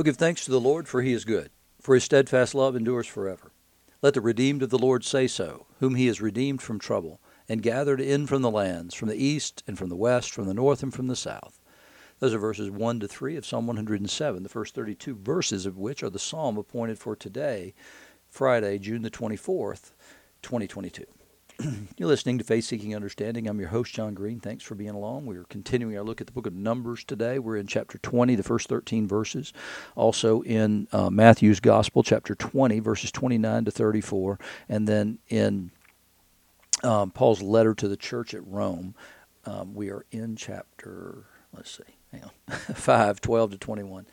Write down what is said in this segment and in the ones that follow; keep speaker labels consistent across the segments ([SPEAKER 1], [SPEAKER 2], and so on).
[SPEAKER 1] Oh, give thanks to the Lord, for he is good, for his steadfast love endures forever. Let the redeemed of the Lord say so, whom he has redeemed from trouble, and gathered in from the lands, from the east and from the west, from the north and from the south. Those are verses 1 to 3 of Psalm 107, the first 32 verses of which are the psalm appointed for today, Friday, June the 24th, 2022. You're listening to Faith Seeking Understanding. I'm your host, John Green. Thanks for being along. We're continuing our look at the book of Numbers today. We're in chapter 20, the first 13 verses. Also in uh, Matthew's Gospel, chapter 20, verses 29 to 34. And then in um, Paul's letter to the church at Rome, um, we are in chapter, let's see, hang on, 5, 12 to 21.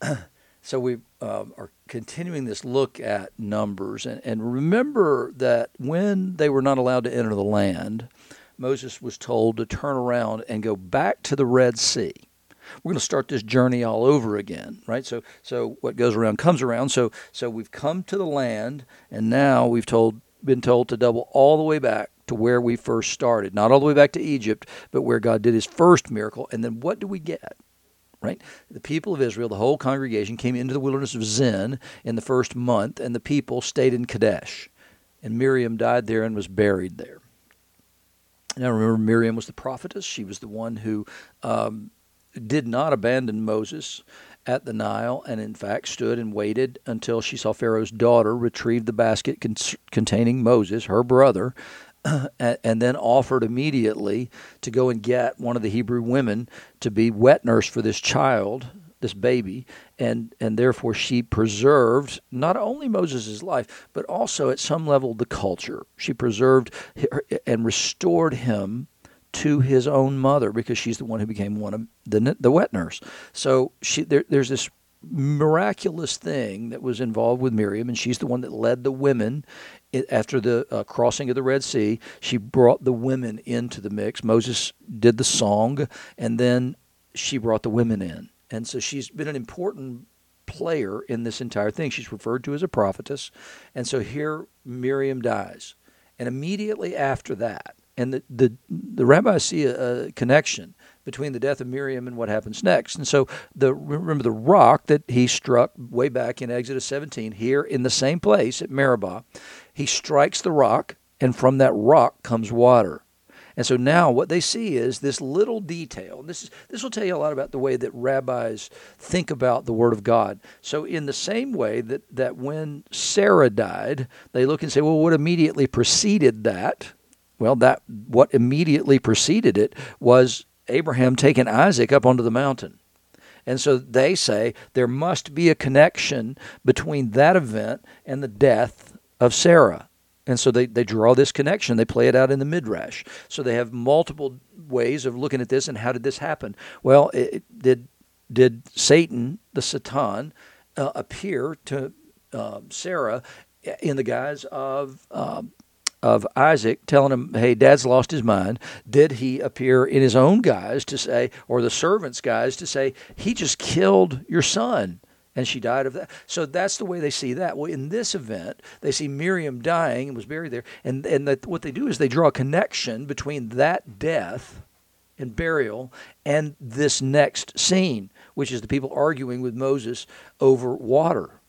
[SPEAKER 1] So we uh, are continuing this look at numbers. And, and remember that when they were not allowed to enter the land, Moses was told to turn around and go back to the Red Sea. We're going to start this journey all over again, right? So, so what goes around comes around. So, so we've come to the land, and now we've told, been told to double all the way back to where we first started. Not all the way back to Egypt, but where God did His first miracle. And then what do we get? Right? The people of Israel, the whole congregation, came into the wilderness of Zin in the first month, and the people stayed in Kadesh. And Miriam died there and was buried there. Now remember, Miriam was the prophetess. She was the one who um, did not abandon Moses at the Nile, and in fact stood and waited until she saw Pharaoh's daughter retrieve the basket con- containing Moses, her brother, and then offered immediately to go and get one of the Hebrew women to be wet nurse for this child, this baby, and and therefore she preserved not only Moses' life but also at some level the culture. She preserved and restored him to his own mother because she's the one who became one of the the wet nurse. So she there, there's this miraculous thing that was involved with Miriam, and she's the one that led the women after the uh, crossing of the Red Sea. She brought the women into the mix. Moses did the song, and then she brought the women in. And so she's been an important player in this entire thing. She's referred to as a prophetess. And so here Miriam dies. And immediately after that, and the, the, the rabbis see a, a connection between the death of Miriam and what happens next. And so the remember the rock that he struck way back in Exodus 17 here in the same place at Meribah, he strikes the rock and from that rock comes water. And so now what they see is this little detail. And this is this will tell you a lot about the way that rabbis think about the word of God. So in the same way that that when Sarah died, they look and say, well, what immediately preceded that? Well, that what immediately preceded it was Abraham taking Isaac up onto the mountain. And so they say there must be a connection between that event and the death of Sarah. And so they, they draw this connection. They play it out in the Midrash. So they have multiple ways of looking at this and how did this happen? Well, it, did, did Satan, the Satan, uh, appear to uh, Sarah in the guise of uh, of Isaac telling him, hey, dad's lost his mind, did he appear in his own guise to say, or the servant's guise to say, he just killed your son? And she died of that. So that's the way they see that. Well, in this event, they see Miriam dying and was buried there. And, and that, what they do is they draw a connection between that death and burial and this next scene, which is the people arguing with Moses over water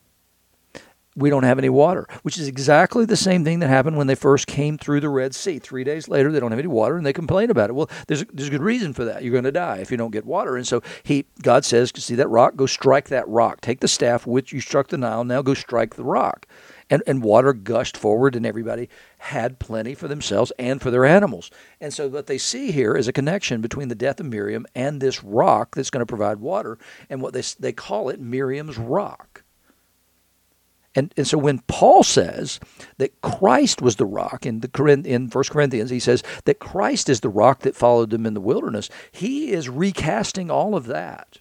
[SPEAKER 1] we don't have any water, which is exactly the same thing that happened when they first came through the Red Sea. Three days later, they don't have any water, and they complain about it. Well, there's there's a good reason for that. You're going to die if you don't get water. And so he, God says, see that rock? Go strike that rock. Take the staff which you struck the Nile. Now go strike the rock. And, and water gushed forward, and everybody had plenty for themselves and for their animals. And so, what they see here is a connection between the death of Miriam and this rock that's going to provide water, and what they, they call it Miriam's rock. And, and so when Paul says that Christ was the rock in the in 1 Corinthians, he says that Christ is the rock that followed them in the wilderness. He is recasting all of that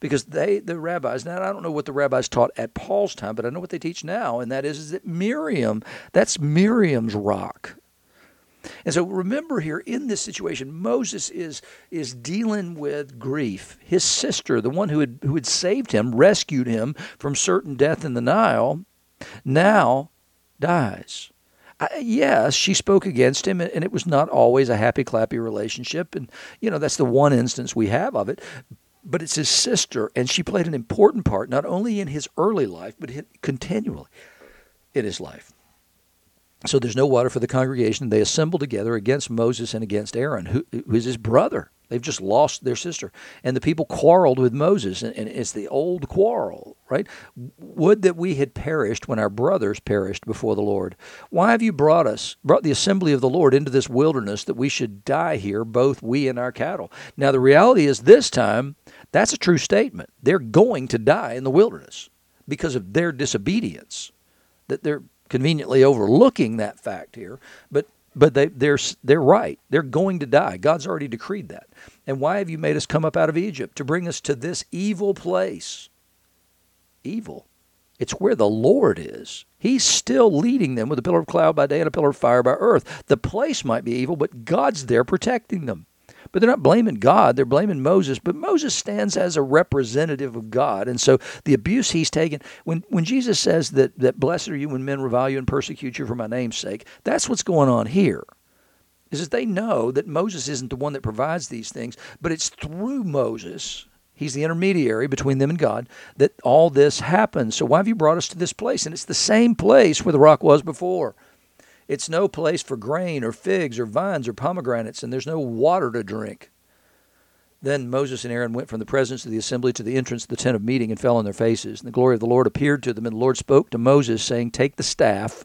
[SPEAKER 1] because they the rabbis now I don't know what the rabbis taught at Paul's time, but I know what they teach now, and that is, is that Miriam that's Miriam's rock. And so remember here in this situation, Moses is is dealing with grief. His sister, the one who had who had saved him, rescued him from certain death in the Nile, now dies. I, yes, she spoke against him, and it was not always a happy clappy relationship. And, you know, that's the one instance we have of it. but it's his sister, and she played an important part not only in his early life, but continually in his life. So there's no water for the congregation. They assemble together against Moses and against Aaron, who, who is his brother. They've just lost their sister. And the people quarreled with Moses, and, and it's the old quarrel, right? Would that we had perished when our brothers perished before the Lord. Why have you brought us, brought the assembly of the Lord into this wilderness that we should die here, both we and our cattle? Now, the reality is this time, that's a true statement. They're going to die in the wilderness because of their disobedience. That they're conveniently overlooking that fact here, but but they, they're, they're right. They're going to die. God's already decreed that. And why have you made us come up out of Egypt? To bring us to this evil place. Evil. It's where the Lord is. He's still leading them with a pillar of cloud by day and a pillar of fire by earth. The place might be evil, but God's there protecting them. But they're not blaming God, they're blaming Moses. But Moses stands as a representative of God. And so the abuse he's taken, when, when Jesus says that, that blessed are you when men revile you and persecute you for my name's sake, that's what's going on here. Is that they know that Moses isn't the one that provides these things, but it's through Moses He's the intermediary between them and God, that all this happens. So why have you brought us to this place? And it's the same place where the rock was before. It's no place for grain or figs or vines or pomegranates, and there's no water to drink. Then Moses and Aaron went from the presence of the assembly to the entrance of the tent of meeting and fell on their faces. And the glory of the Lord appeared to them, and the Lord spoke to Moses, saying, Take the staff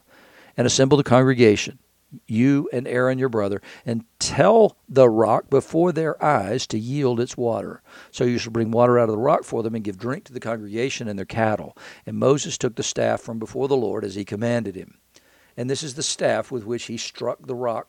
[SPEAKER 1] and assemble the congregation, you and Aaron your brother, and tell the rock before their eyes to yield its water. So you shall bring water out of the rock for them and give drink to the congregation and their cattle. And Moses took the staff from before the Lord as he commanded him and this is the staff with which he struck the rock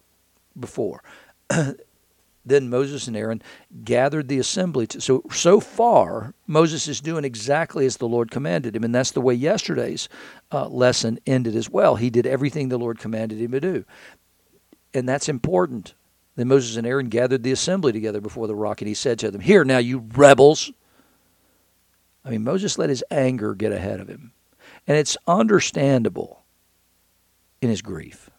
[SPEAKER 1] before. then Moses and Aaron gathered the assembly. To, so so far, Moses is doing exactly as the Lord commanded him, and that's the way yesterday's uh, lesson ended as well. He did everything the Lord commanded him to do, and that's important. Then Moses and Aaron gathered the assembly together before the rock, and he said to them, "Here now, you rebels." I mean, Moses let his anger get ahead of him, and it's understandable in his grief.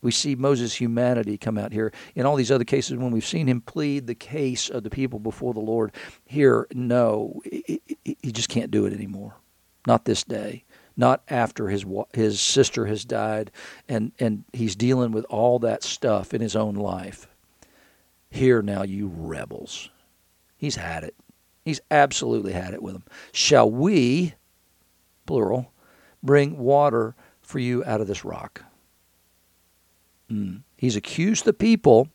[SPEAKER 1] We see Moses' humanity come out here. In all these other cases, when we've seen him plead the case of the people before the Lord, here, no, he just can't do it anymore. Not this day. Not after his his sister has died, and and he's dealing with all that stuff in his own life. Here now, you rebels. He's had it. He's absolutely had it with them. Shall we, plural, bring water for you out of this rock. Mm. He's accused the people,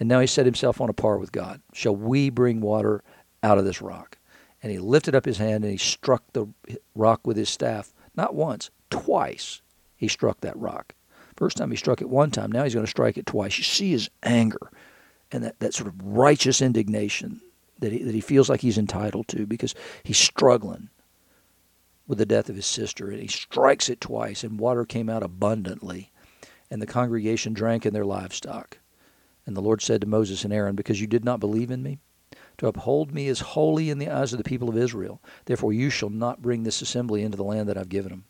[SPEAKER 1] and now he set himself on a par with God. Shall we bring water out of this rock? And he lifted up his hand and he struck the rock with his staff. Not once, twice he struck that rock. First time he struck it one time, now he's going to strike it twice. You see his anger and that, that sort of righteous indignation that he, that he feels like he's entitled to because he's struggling with the death of his sister, and he strikes it twice, and water came out abundantly, and the congregation drank in their livestock. And the Lord said to Moses and Aaron, Because you did not believe in me, to uphold me is holy in the eyes of the people of Israel. Therefore, you shall not bring this assembly into the land that I've given them.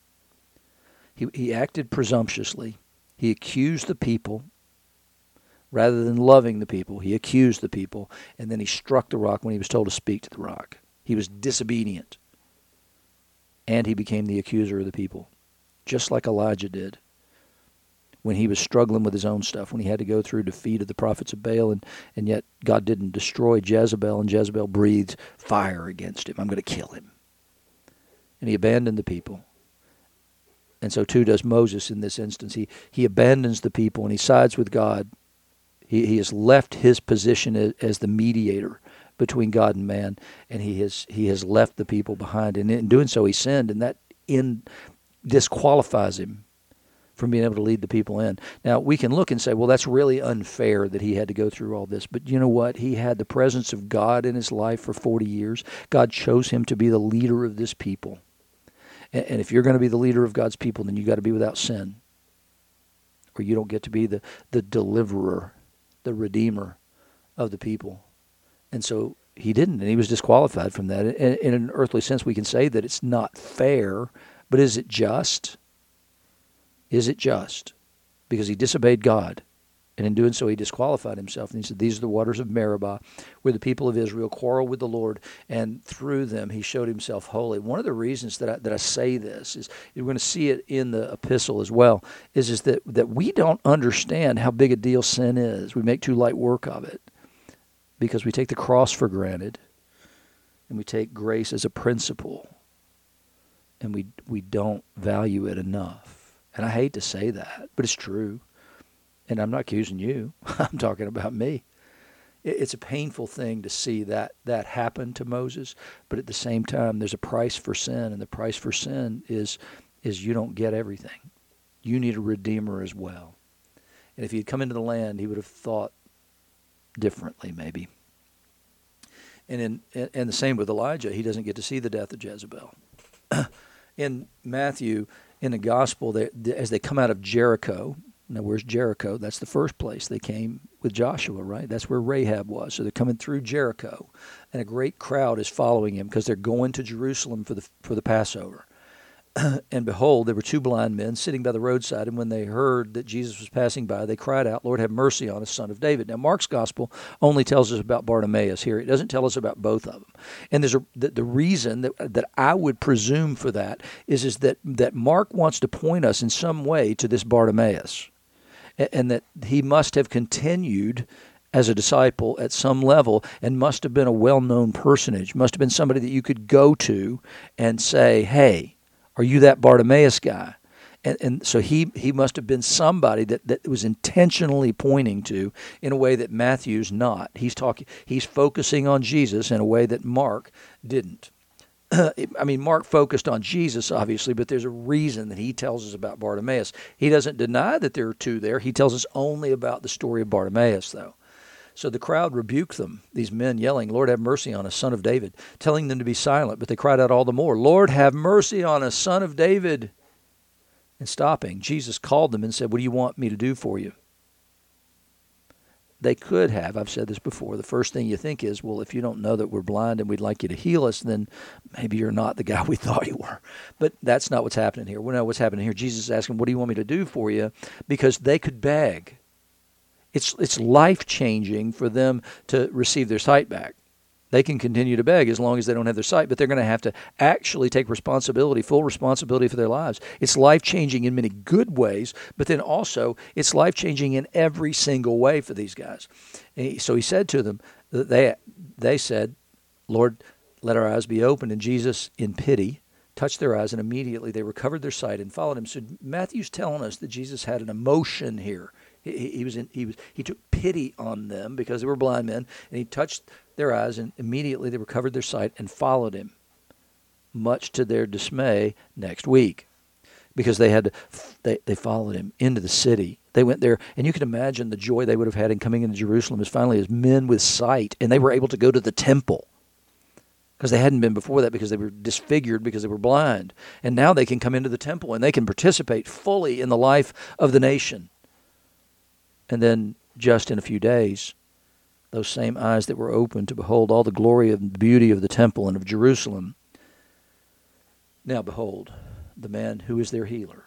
[SPEAKER 1] He, he acted presumptuously. He accused the people. Rather than loving the people, he accused the people, and then he struck the rock when he was told to speak to the rock. He was disobedient and he became the accuser of the people, just like Elijah did when he was struggling with his own stuff, when he had to go through defeat of the prophets of Baal, and, and yet God didn't destroy Jezebel, and Jezebel breathed fire against him. I'm going to kill him. And he abandoned the people. And so too does Moses in this instance. He, he abandons the people and he sides with God. He, he has left his position as, as the mediator between God and man, and he has he has left the people behind, and in doing so, he sinned, and that in disqualifies him from being able to lead the people in. Now we can look and say, well, that's really unfair that he had to go through all this, but you know what? He had the presence of God in his life for forty years. God chose him to be the leader of this people, and, and if you're going to be the leader of God's people, then you got to be without sin, or you don't get to be the the deliverer, the redeemer of the people. And so he didn't, and he was disqualified from that. In, in an earthly sense, we can say that it's not fair, but is it just? Is it just? Because he disobeyed God. And in doing so, he disqualified himself. And he said, These are the waters of Meribah, where the people of Israel quarrel with the Lord, and through them he showed himself holy. One of the reasons that I, that I say this is you're going to see it in the epistle as well, is, is that, that we don't understand how big a deal sin is. We make too light work of it because we take the cross for granted and we take grace as a principle and we, we don't value it enough. And I hate to say that, but it's true and I'm not accusing you. I'm talking about me. It's a painful thing to see that that happen to Moses, but at the same time, there's a price for sin, and the price for sin is is you don't get everything. You need a redeemer as well. And if he had come into the land, he would have thought differently, maybe. And in and the same with Elijah, he doesn't get to see the death of Jezebel. in Matthew, in the gospel, they, as they come out of Jericho, now, where's Jericho? That's the first place they came with Joshua, right? That's where Rahab was. So they're coming through Jericho, and a great crowd is following him because they're going to Jerusalem for the for the Passover. and behold, there were two blind men sitting by the roadside, and when they heard that Jesus was passing by, they cried out, Lord, have mercy on us, son of David. Now, Mark's gospel only tells us about Bartimaeus here. It doesn't tell us about both of them. And there's a, the, the reason that, that I would presume for that is, is that, that Mark wants to point us in some way to this Bartimaeus and that he must have continued as a disciple at some level and must have been a well known personage, must have been somebody that you could go to and say, Hey, are you that Bartimaeus guy? And, and so he, he must have been somebody that, that was intentionally pointing to in a way that Matthew's not. He's talking he's focusing on Jesus in a way that Mark didn't. I mean, Mark focused on Jesus, obviously, but there's a reason that he tells us about Bartimaeus. He doesn't deny that there are two there. He tells us only about the story of Bartimaeus, though. So the crowd rebuked them, these men yelling, Lord, have mercy on us, son of David, telling them to be silent. But they cried out all the more, Lord, have mercy on us, son of David. And stopping, Jesus called them and said, What do you want me to do for you? they could have. I've said this before. The first thing you think is, well, if you don't know that we're blind and we'd like you to heal us, then maybe you're not the guy we thought you were. But that's not what's happening here. We know what's happening here. Jesus is asking, what do you want me to do for you? Because they could beg. It's, it's life changing for them to receive their sight back. They can continue to beg as long as they don't have their sight, but they're going to have to actually take responsibility, full responsibility for their lives. It's life changing in many good ways, but then also it's life changing in every single way for these guys. He, so he said to them, they, they said, Lord, let our eyes be opened. And Jesus, in pity, touched their eyes, and immediately they recovered their sight and followed him. So Matthew's telling us that Jesus had an emotion here. He, he was in, he was he took pity on them because they were blind men, and he touched their eyes, and immediately they recovered their sight and followed him. Much to their dismay, next week, because they had to, they they followed him into the city. They went there, and you can imagine the joy they would have had in coming into Jerusalem as finally as men with sight, and they were able to go to the temple because they hadn't been before that because they were disfigured because they were blind. And now they can come into the temple and they can participate fully in the life of the nation. And then, just in a few days, those same eyes that were opened to behold all the glory and beauty of the temple and of Jerusalem. Now, behold, the man who is their healer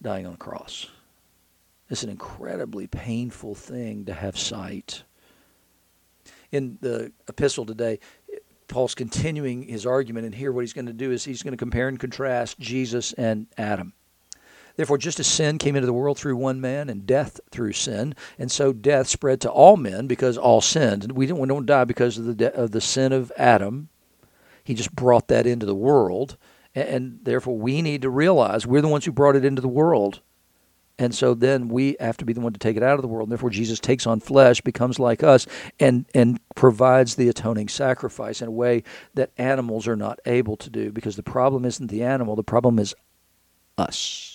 [SPEAKER 1] dying on a cross. It's an incredibly painful thing to have sight. In the epistle today, Paul's continuing his argument, and here what he's going to do is he's going to compare and contrast Jesus and Adam. Therefore, just as sin came into the world through one man and death through sin, and so death spread to all men because all sinned. We don't, we don't die because of the, de- of the sin of Adam. He just brought that into the world. And, and therefore, we need to realize we're the ones who brought it into the world. And so then we have to be the one to take it out of the world. And therefore, Jesus takes on flesh, becomes like us, and, and provides the atoning sacrifice in a way that animals are not able to do. Because the problem isn't the animal, the problem is us.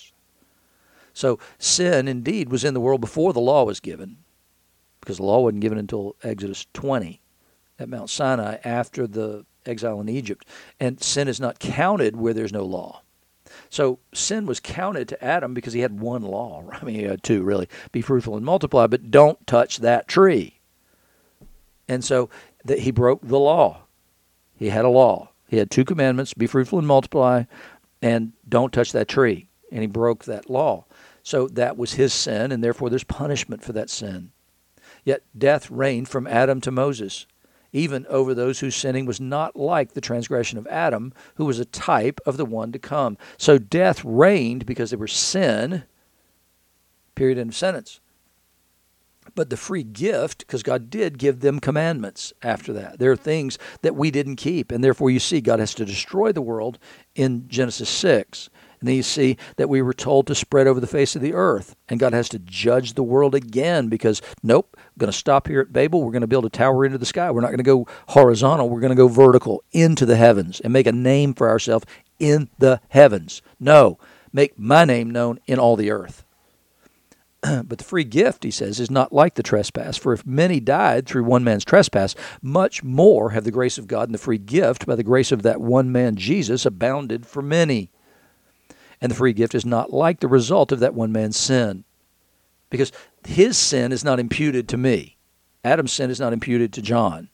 [SPEAKER 1] So sin indeed was in the world before the law was given, because the law wasn't given until Exodus 20 at Mount Sinai after the exile in Egypt. And sin is not counted where there's no law. So sin was counted to Adam because he had one law. I mean, he had two, really. Be fruitful and multiply, but don't touch that tree. And so that he broke the law. He had a law. He had two commandments be fruitful and multiply, and don't touch that tree. And he broke that law. So that was his sin, and therefore there's punishment for that sin. Yet death reigned from Adam to Moses, even over those whose sinning was not like the transgression of Adam, who was a type of the one to come. So death reigned because there were sin, period, end of sentence. But the free gift, because God did give them commandments after that. There are things that we didn't keep, and therefore you see God has to destroy the world in Genesis 6. And then you see that we were told to spread over the face of the earth. And God has to judge the world again because, nope, I'm going to stop here at Babel. We're going to build a tower into the sky. We're not going to go horizontal. We're going to go vertical into the heavens and make a name for ourselves in the heavens. No, make my name known in all the earth. but the free gift, he says, is not like the trespass. For if many died through one man's trespass, much more have the grace of God and the free gift by the grace of that one man Jesus abounded for many. And the free gift is not like the result of that one man's sin. Because his sin is not imputed to me. Adam's sin is not imputed to John.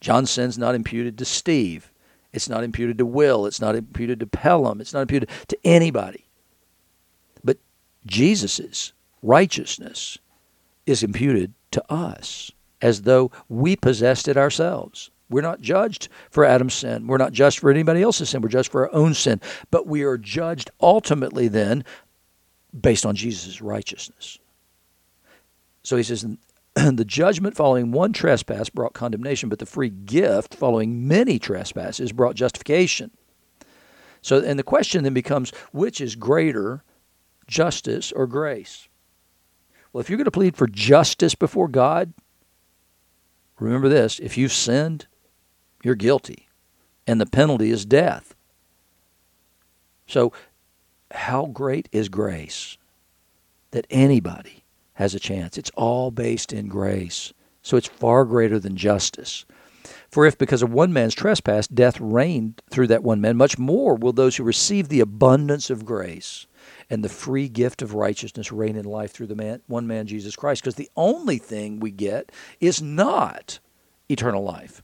[SPEAKER 1] John's sin is not imputed to Steve. It's not imputed to Will. It's not imputed to Pelham. It's not imputed to anybody. But Jesus's righteousness is imputed to us as though we possessed it ourselves. We're not judged for Adam's sin. We're not judged for anybody else's sin. We're judged for our own sin. But we are judged ultimately then based on Jesus' righteousness. So he says, the judgment following one trespass brought condemnation, but the free gift following many trespasses brought justification. So, and the question then becomes which is greater, justice or grace? Well, if you're going to plead for justice before God, remember this if you've sinned, you're guilty, and the penalty is death. So, how great is grace that anybody has a chance? It's all based in grace. So, it's far greater than justice. For if because of one man's trespass death reigned through that one man, much more will those who receive the abundance of grace and the free gift of righteousness reign in life through the man, one man, Jesus Christ. Because the only thing we get is not eternal life.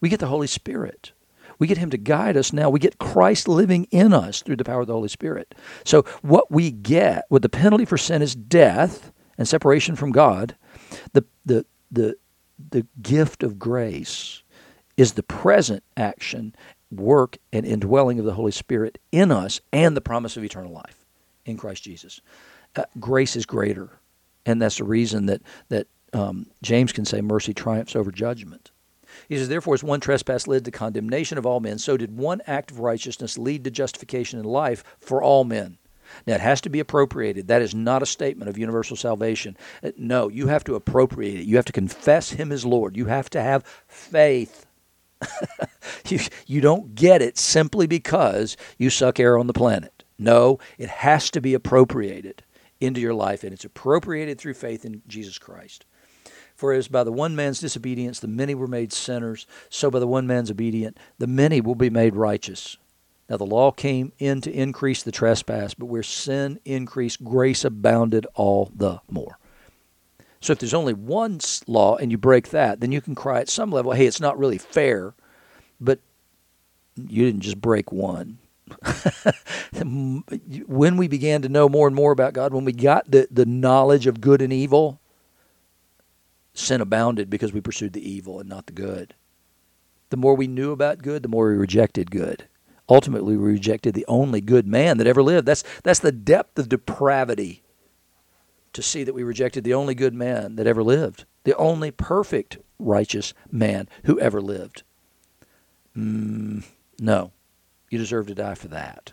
[SPEAKER 1] We get the Holy Spirit. We get Him to guide us now. We get Christ living in us through the power of the Holy Spirit. So, what we get, what the penalty for sin is death and separation from God, the, the, the, the gift of grace is the present action, work, and indwelling of the Holy Spirit in us and the promise of eternal life in Christ Jesus. Uh, grace is greater. And that's the reason that, that um, James can say mercy triumphs over judgment. He says, Therefore, as one trespass led to condemnation of all men, so did one act of righteousness lead to justification in life for all men. Now, it has to be appropriated. That is not a statement of universal salvation. Uh, no, you have to appropriate it. You have to confess Him as Lord. You have to have faith. you, you don't get it simply because you suck air on the planet. No, it has to be appropriated into your life, and it's appropriated through faith in Jesus Christ. For as by the one man's disobedience the many were made sinners, so by the one man's obedience the many will be made righteous. Now the law came in to increase the trespass, but where sin increased, grace abounded all the more. So if there's only one law and you break that, then you can cry at some level, hey, it's not really fair, but you didn't just break one. when we began to know more and more about God, when we got the, the knowledge of good and evil, sin abounded because we pursued the evil and not the good. The more we knew about good, the more we rejected good. Ultimately, we rejected the only good man that ever lived. That's, that's the depth of depravity to see that we rejected the only good man that ever lived, the only perfect righteous man who ever lived. Mm, no, you deserve to die for that.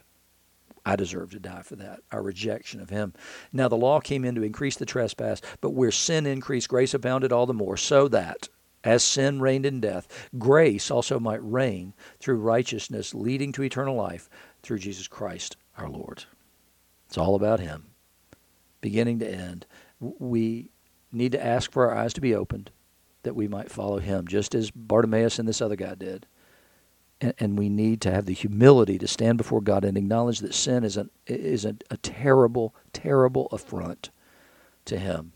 [SPEAKER 1] I deserve to die for that, our rejection of him. Now, the law came in to increase the trespass, but where sin increased, grace abounded all the more, so that, as sin reigned in death, grace also might reign through righteousness, leading to eternal life through Jesus Christ our Lord. It's all about him, beginning to end. We need to ask for our eyes to be opened that we might follow him, just as Bartimaeus and this other guy did and, and, we need to have the humility to stand before God and acknowledge that sin is, an, is a, a terrible, terrible affront to Him.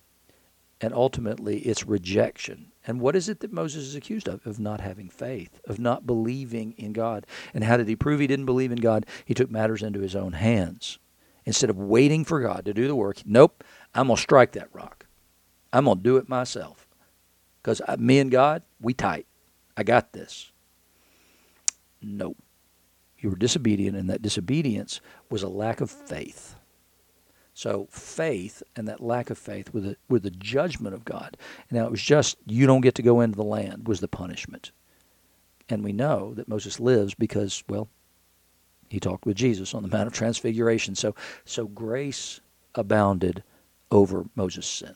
[SPEAKER 1] And ultimately, it's rejection. And what is it that Moses is accused of? Of not having faith, of not believing in God. And how did he prove he didn't believe in God? He took matters into his own hands. Instead of waiting for God to do the work, nope, I'm going to strike that rock. I'm going to do it myself. Because me and God, we tight. I got this. Nope. You were disobedient, and that disobedience was a lack of faith. So faith and that lack of faith were the, the judgment of God. Now it was just you don't get to go into the land was the punishment. And we know that Moses lives because, well, he talked with Jesus on the Mount of Transfiguration. So so grace abounded over Moses' sin.